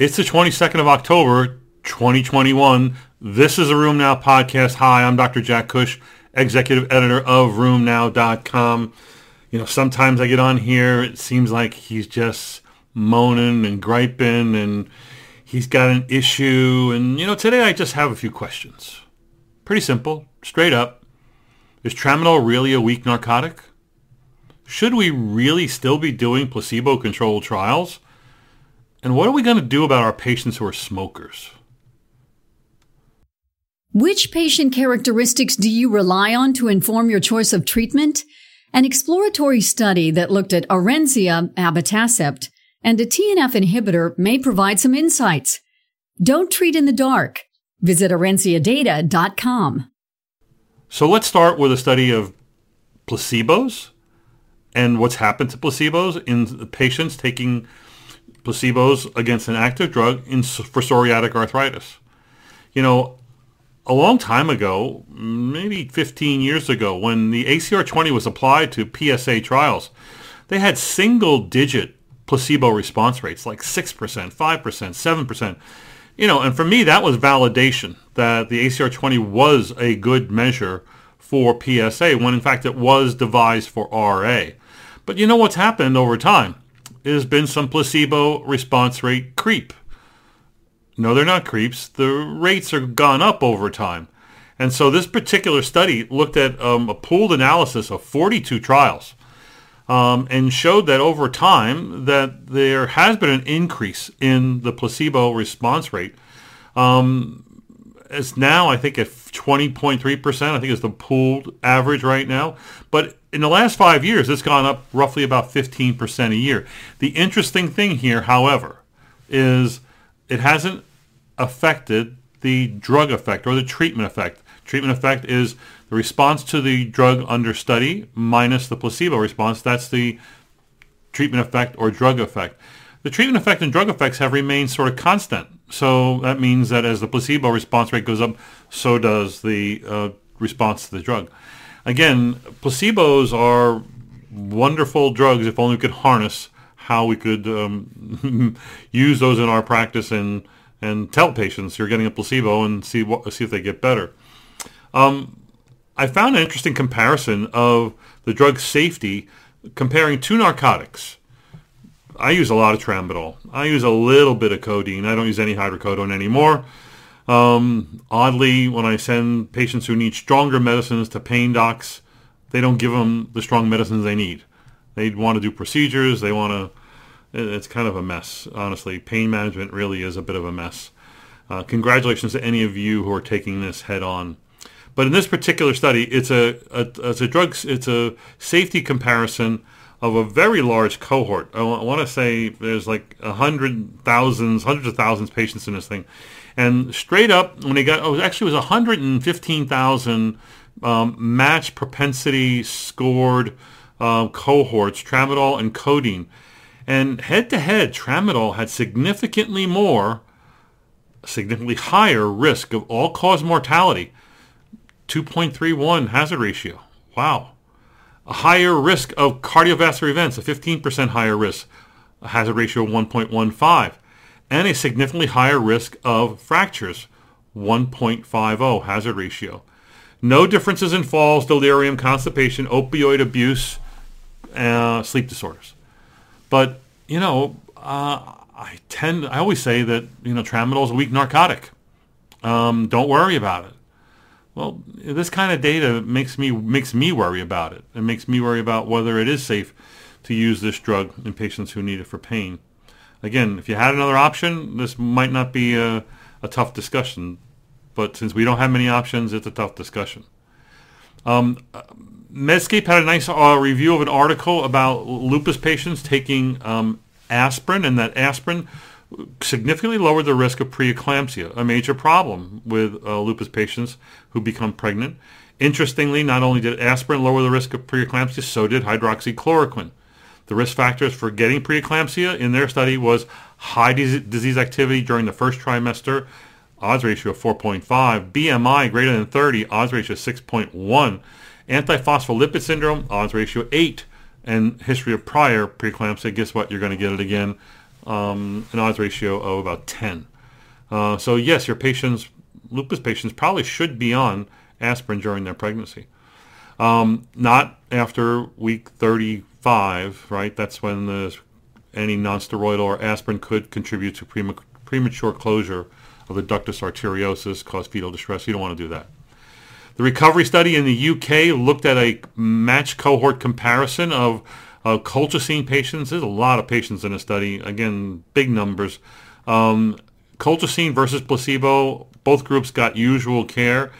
It's the 22nd of October, 2021. This is a RheumNow podcast. Hi, I'm Dr. Jack Cush, executive editor of RheumNow.com. You know, sometimes I get on here, it seems like he's just moaning and griping and he's got an issue. And, you know, today I just have a few questions. Pretty simple, straight up. Is tramadol really a weak narcotic? Should we really still be doing placebo-controlled trials? And what are we going to do about our patients who are smokers? Which patient characteristics do you rely on to inform your choice of treatment? An exploratory study that looked at Orencia abatacept and a TNF inhibitor may provide some insights. Don't treat in the dark. Visit orenciadata.com. So let's start with a study of placebos and what's happened to placebos in patients taking placebos against an active drug in, for psoriatic arthritis. You know, a long time ago, maybe 15 years ago, when the ACR20 was applied to PSA trials, they had single-digit placebo response rates, like 6%, 5%, 7%. You know, and for me, that was validation that the ACR20 was a good measure for PSA, when in fact it was devised for RA. But you know what's happened over time? There's been some placebo response rate creep. No, they're not creeps. The rates are gone up over time. And so this particular study looked at um, a pooled analysis of 42 trials um, and showed that over time that there has been an increase in the placebo response rate. Um, it's now, I think, at 20.3%. I think it's the pooled average right now. But in the last five years, it's gone up roughly about 15% a year. The interesting thing here, however, is it hasn't affected the drug effect or the treatment effect. Treatment effect is the response to the drug under study minus the placebo response. That's the treatment effect or drug effect. The treatment effect and drug effects have remained sort of constant. So that means that as the placebo response rate goes up, so does the uh, response to the drug. Again, placebos are wonderful drugs if only we could harness how we could um, use those in our practice and and tell patients you're getting a placebo and see what see if they get better. Um, I found an interesting comparison of the drug safety comparing two narcotics. I use a lot of tramadol. I use a little bit of codeine. I don't use any hydrocodone anymore. Um, oddly, when I send patients who need stronger medicines to pain docs, they don't give them the strong medicines they need. They want to do procedures. They want to. It's kind of a mess, honestly. Pain management really is a bit of a mess. Uh, congratulations to any of you who are taking this head on. But in this particular study, it's a, a it's a drug it's a safety comparison of a very large cohort. I want to say there's like a hundred thousands, hundreds of thousands of patients in this thing, and straight up, when they got, oh, actually it was 115,000 um, match propensity scored uh, cohorts, tramadol and codeine. And head-to-head, tramadol had significantly more, significantly higher risk of all-cause mortality, 2.31 hazard ratio. Wow. A higher risk of cardiovascular events, a 15% higher risk, a hazard ratio of 1.15 and a significantly higher risk of fractures, 1.50 hazard ratio. No differences in falls, delirium, constipation, opioid abuse, uh, sleep disorders. But, you know, uh, I tend, I always say that, you know, tramadol is a weak narcotic. Um, don't worry about it. Well, this kind of data makes me makes me worry about it. It makes me worry about whether it is safe to use this drug in patients who need it for pain again, if you had another option, this might not be a, a tough discussion. But since we don't have many options, it's a tough discussion. Um, Medscape had a nice uh, review of an article about lupus patients taking um, aspirin, and that aspirin significantly lowered the risk of preeclampsia, a major problem with uh, lupus patients who become pregnant. Interestingly, not only did aspirin lower the risk of preeclampsia, so did hydroxychloroquine. The risk factors for getting preeclampsia in their study was high disease activity during the first trimester, odds ratio of 4.5, BMI greater than 30, odds ratio 6.1, antiphospholipid syndrome, odds ratio 8, and history of prior preeclampsia. Guess what? You're going to get it again. um, an odds ratio of about 10. Uh, so yes, your patients, lupus patients, probably should be on aspirin during their pregnancy. Um, not after week 35, right? That's when the, any nonsteroidal or aspirin could contribute to premature closure of the ductus arteriosus, cause fetal distress. You don't want to do that. The recovery study in the UK looked at a matched cohort comparison of uh, colchicine patients. There's a lot of patients in the study. Again, big numbers. Um, colchicine versus placebo, both groups got usual care.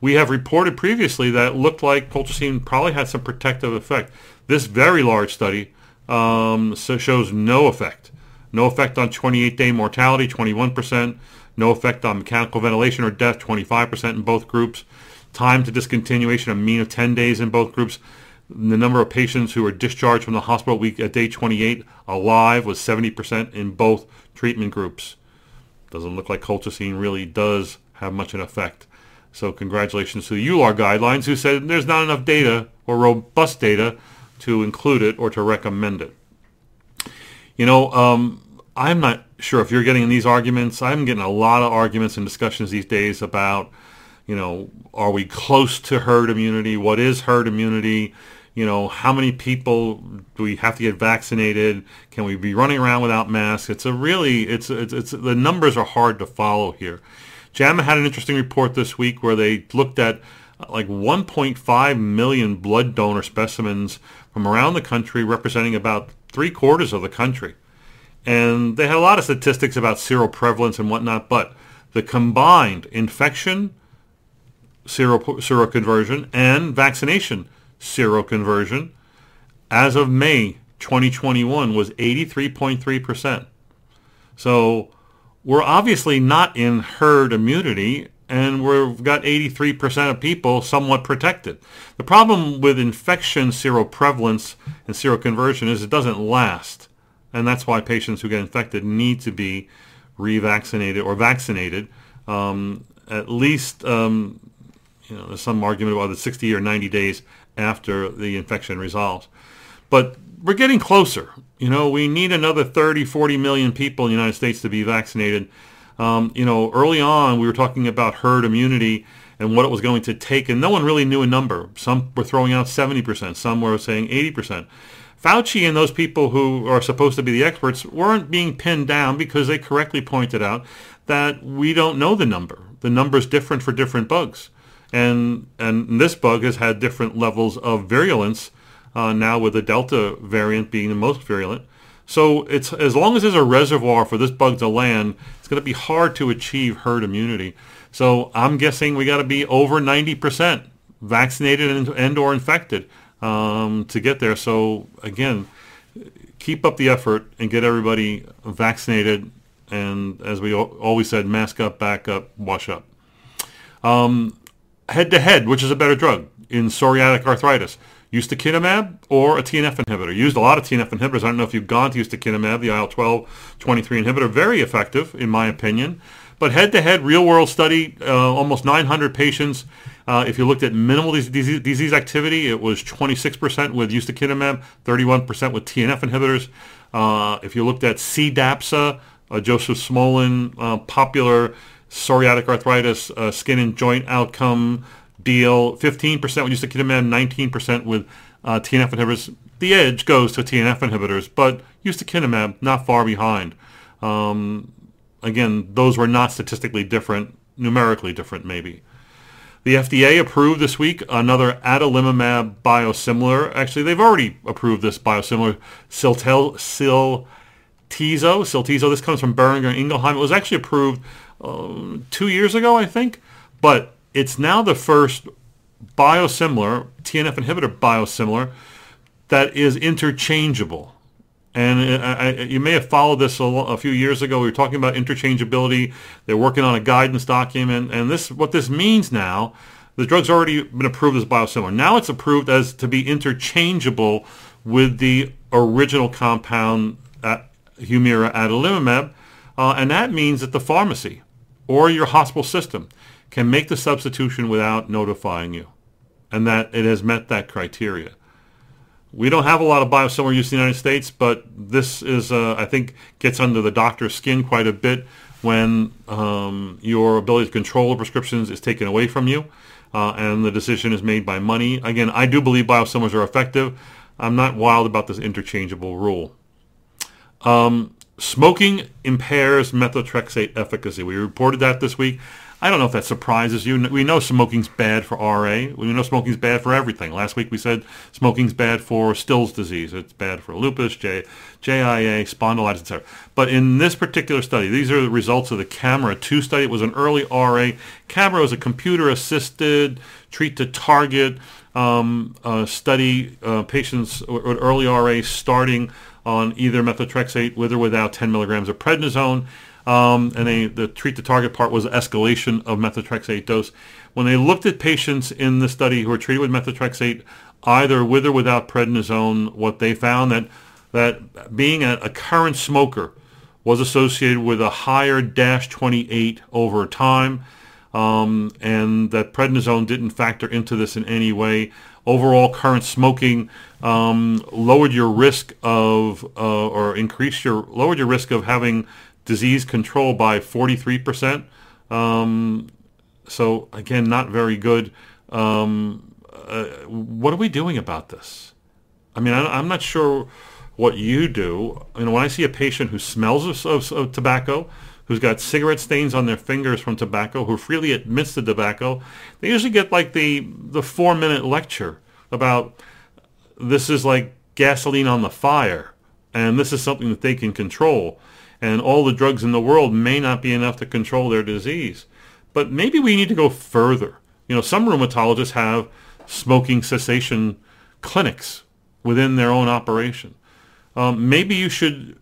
We have reported previously that it looked like colchicine probably had some protective effect. This very large study um, so shows no effect. No effect on 28-day mortality, 21%. No effect on mechanical ventilation or death, 25% in both groups. Time to discontinuation, a mean of 10 days in both groups. The number of patients who were discharged from the hospital week at day 28 alive was 70% in both treatment groups. Doesn't look like colchicine really does have much of an effect. So congratulations to the EULAR guidelines who said there's not enough data or robust data to include it or to recommend it. You know, um, I'm not sure if you're getting these arguments. I'm getting a lot of arguments and discussions these days about you know, are we close to herd immunity? What is herd immunity? You know, how many people do we have to get vaccinated? Can we be running around without masks? It's a really, it's, it's, it's the numbers are hard to follow here. JAMA had an interesting report this week where they looked at like 1.5 million blood donor specimens from around the country, representing about three quarters of the country. And they had a lot of statistics about seroprevalence and whatnot, but the combined infection, sero, seroconversion and vaccination seroconversion as of May 2021 was 83.3%. So we're obviously not in herd immunity and we've got 83% of people somewhat protected. The problem with infection seroprevalence and seroconversion is it doesn't last. And that's why patients who get infected need to be revaccinated or vaccinated um, at least um, you know, there's some argument about the 60 or 90 days after the infection resolves. But we're getting closer. You know, we need another 30, 40 million people in the United States to be vaccinated. Um, you know, early on we were talking about herd immunity and what it was going to take, and no one really knew a number. Some were throwing out 70%, some were saying 80%. Fauci and those people who are supposed to be the experts weren't being pinned down because they correctly pointed out that we don't know the number. The number is different for different bugs and and this bug has had different levels of virulence. Uh, now with the Delta variant being the most virulent, so it's as long as there's a reservoir for this bug to land, it's going to be hard to achieve herd immunity. So I'm guessing we got to be over 90% vaccinated and, and or infected um, to get there. So again, keep up the effort and get everybody vaccinated. And as we always said, mask up, back up, wash up. Um, head to head, which is a better drug in psoriatic arthritis? Ustekinumab or a TNF inhibitor? Used a lot of TNF inhibitors. I don't know if you've gone to ustekinumab, the IL-12 23 inhibitor. Very effective, in my opinion. But head-to-head, real-world study, uh, almost 900 patients. Uh, if you looked at minimal disease, disease, activity, it was 26% with ustekinumab, 31% with TNF inhibitors. Uh, if you looked at CDAPSA, Josef Smolen, uh, popular psoriatic arthritis, uh, skin and joint outcome deal, 15% with ustekinumab, 19% with uh, TNF inhibitors. The edge goes to TNF inhibitors, but ustekinumab not far behind. Um, again, those were not statistically different, numerically different maybe. The FDA approved this week another adalimumab biosimilar. Actually, they've already approved this biosimilar, Siltel, Cyltezo. Cyltezo, this comes from Boehringer Ingelheim. It was actually approved uh, two years ago, I think. But it's now the first biosimilar, TNF inhibitor biosimilar, that is interchangeable. And I, I, you may have followed this a, a, few years ago. We were talking about interchangeability. They're working on a guidance document, and this what this means now. The drug's already been approved as biosimilar. Now it's approved as to be interchangeable with the original compound, uh, Humira adalimumab, uh, and that means that the pharmacy or your hospital system can make the substitution without notifying you, and that it has met that criteria. We don't have a lot of biosimilar use in the United States, but this is, uh, I think, gets under the doctor's skin quite a bit when um, your ability to control prescriptions is taken away from you uh, and the decision is made by money. Again, I do believe biosimilars are effective. I'm not wild about this interchangeable rule. Um, smoking impairs methotrexate efficacy. We reported that this week. I don't know if that surprises you. We know smoking's bad for RA. We know smoking's bad for everything. Last week we said smoking's bad for Still's disease. It's bad for lupus, J, JIA, spondylitis, etc. But in this particular study, these are the results of the CAMERA 2 study. It was an early RA. CAMERA was a computer-assisted treat-to-target um, uh, study uh, patients with early RA starting on either methotrexate with or without 10 milligrams of prednisone um, and they, the treat the target part was escalation of methotrexate dose. When they looked at patients in the study who were treated with methotrexate, either with or without prednisone, what they found that that being a, a current smoker was associated with a higher DAS28 over time, um, and that prednisone didn't factor into this in any way. Overall, current smoking um, lowered your risk of uh, or increased your lowered your risk of having disease control by 43%. Um, so again, not very good. Um, uh, what are we doing about this? I mean, I, am not sure what you do. You know, when I see a patient who smells of, of, tobacco, who's got cigarette stains on their fingers from tobacco, who freely admits to tobacco, they usually get like the the four minute lecture about this is like gasoline on the fire, and this is something that they can control and all the drugs in the world may not be enough to control their disease. But maybe we need to go further. You know, some rheumatologists have smoking cessation clinics within their own operation. Um, maybe you should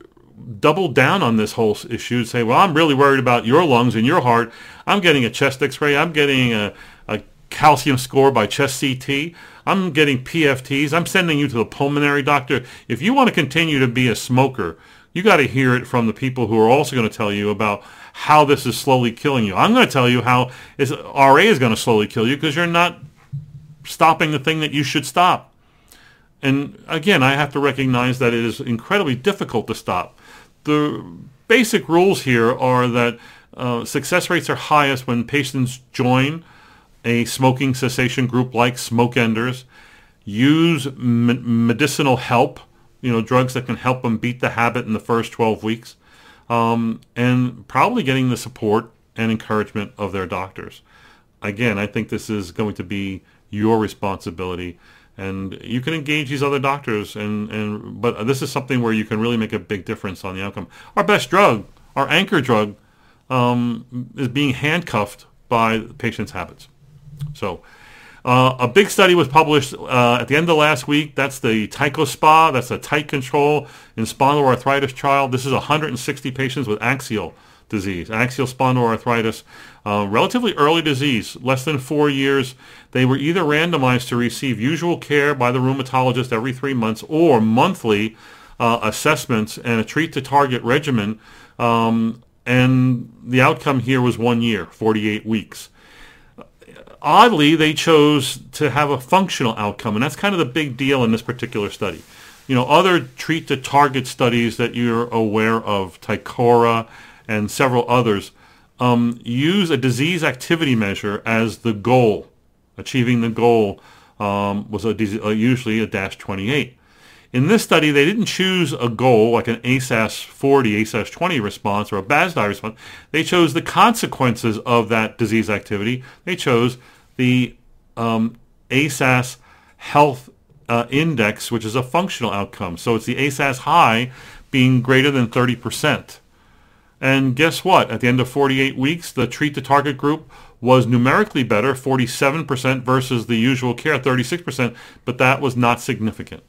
double down on this whole issue and say, well, I'm really worried about your lungs and your heart. I'm getting a chest x-ray. I'm getting a, a calcium score by chest CT. I'm getting PFTs. I'm sending you to the pulmonary doctor. If you want to continue to be a smoker, you got to hear it from the people who are also going to tell you about how this is slowly killing you. I'm going to tell you how is, RA is going to slowly kill you because you're not stopping the thing that you should stop. And again, I have to recognize that it is incredibly difficult to stop. The basic rules here are that uh, success rates are highest when patients join a smoking cessation group like Smoke Enders, use medicinal help you know, drugs that can help them beat the habit in the first 12 weeks, um, and probably getting the support and encouragement of their doctors. Again, I think this is going to be your responsibility, and you can engage these other doctors, and, and but this is something where you can really make a big difference on the outcome. Our best drug, our anchor drug, um, is being handcuffed by patients' habits. So uh, a big study was published uh, at the end of last week. That's the TICOSPA. That's a tight control in spondyloarthritis trial. This is 160 patients with axial disease, axial spondyloarthritis, uh, relatively early disease, less than four years. They were either randomized to receive usual care by the rheumatologist every three months or monthly uh, assessments and a treat-to-target regimen. Um, and the outcome here was one year, 48 weeks oddly, they chose to have a functional outcome, and that's kind of the big deal in this particular study. You know, other treat to target studies that you're aware of, Ticora and several others, um, use a disease activity measure as the goal. Achieving the goal um, was a, uh, usually a DAS28. In this study, they didn't choose a goal like an ASAS 40, ASAS 20 response or a BASDAI response. They chose the consequences of that disease activity. They chose the um, ASAS health uh, index, which is a functional outcome. So it's the ASAS high being greater than 30%. And guess what? At the end of 48 weeks, the treat the target group was numerically better, 47% versus the usual care, 36%, but that was not significant.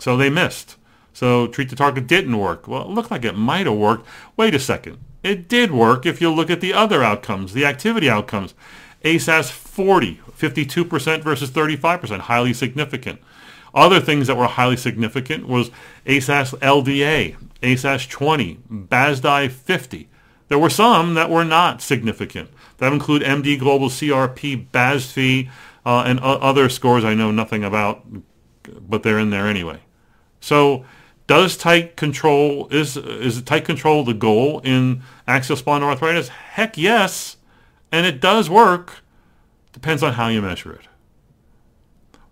So they missed. So treat the target didn't work. Well, it looked like it might have worked. Wait a second. It did work if you look at the other outcomes, the activity outcomes. ASAS 40, 52% versus 35%, highly significant. Other things that were highly significant was ASAS LDA, ASAS 20, BASDAI 50. There were some that were not significant. That include MD Global CRP, BASFI, uh, and uh, other scores I know nothing about but they're in there anyway. So does tight control is is tight control the goal in axial spondyloarthritis? Heck yes, and it does work. Depends on how you measure it.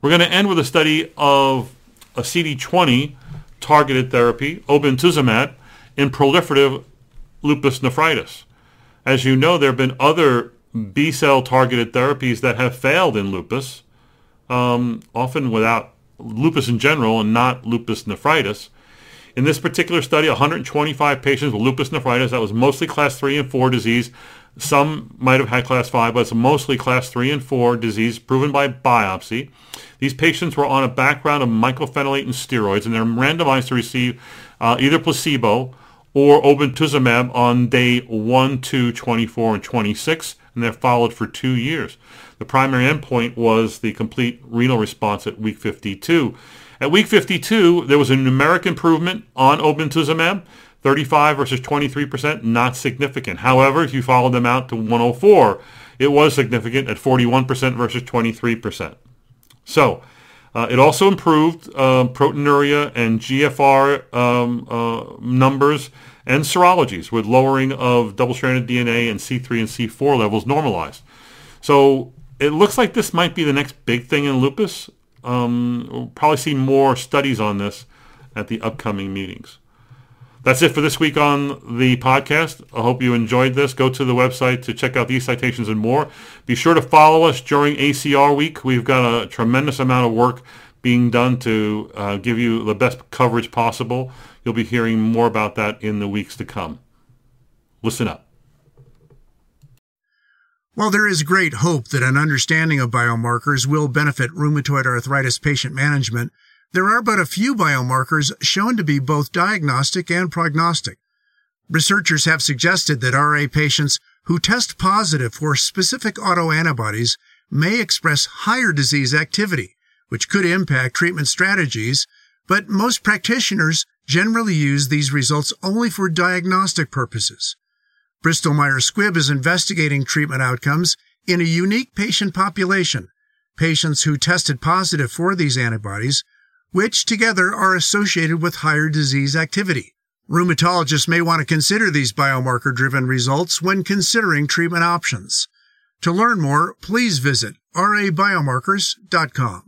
We're going to end with a study of a CD20 targeted therapy, obinutuzumab, in proliferative lupus nephritis. As you know, there have been other B cell targeted therapies that have failed in lupus, um, often without lupus in general and not lupus nephritis. In this particular study, 125 patients with lupus nephritis, that was mostly class 3 and 4 disease. Some might have had class 5, but it's mostly class 3 and 4 disease proven by biopsy. These patients were on a background of mycophenolate and steroids, and they're randomized to receive uh, either placebo or obinutuzumab on day 1, 2, 24, and 26, and they're followed for two years. The primary endpoint was the complete renal response at week 52. At week 52, there was a numeric improvement on obinutuzumab, 35 versus 23%, not significant. However, if you followed them out to 104, it was significant at 41% versus 23%. So uh, it also improved uh, proteinuria and GFR um, uh, numbers and serologies with lowering of double-stranded DNA and C3 and C4 levels normalized. So it looks like this might be the next big thing in lupus. Um, we'll probably see more studies on this at the upcoming meetings. That's it for this week on the podcast. I hope you enjoyed this. Go to the website to check out these citations and more. Be sure to follow us during ACR week. We've got a tremendous amount of work being done to uh, give you the best coverage possible. You'll be hearing more about that in the weeks to come. Listen up. While there is great hope that an understanding of biomarkers will benefit rheumatoid arthritis patient management, there are but a few biomarkers shown to be both diagnostic and prognostic. Researchers have suggested that RA patients who test positive for specific autoantibodies may express higher disease activity, which could impact treatment strategies, but most practitioners generally use these results only for diagnostic purposes. Bristol Myers Squibb is investigating treatment outcomes in a unique patient population, patients who tested positive for these antibodies which together are associated with higher disease activity. Rheumatologists may want to consider these biomarker driven results when considering treatment options. To learn more, please visit rabiomarkers.com.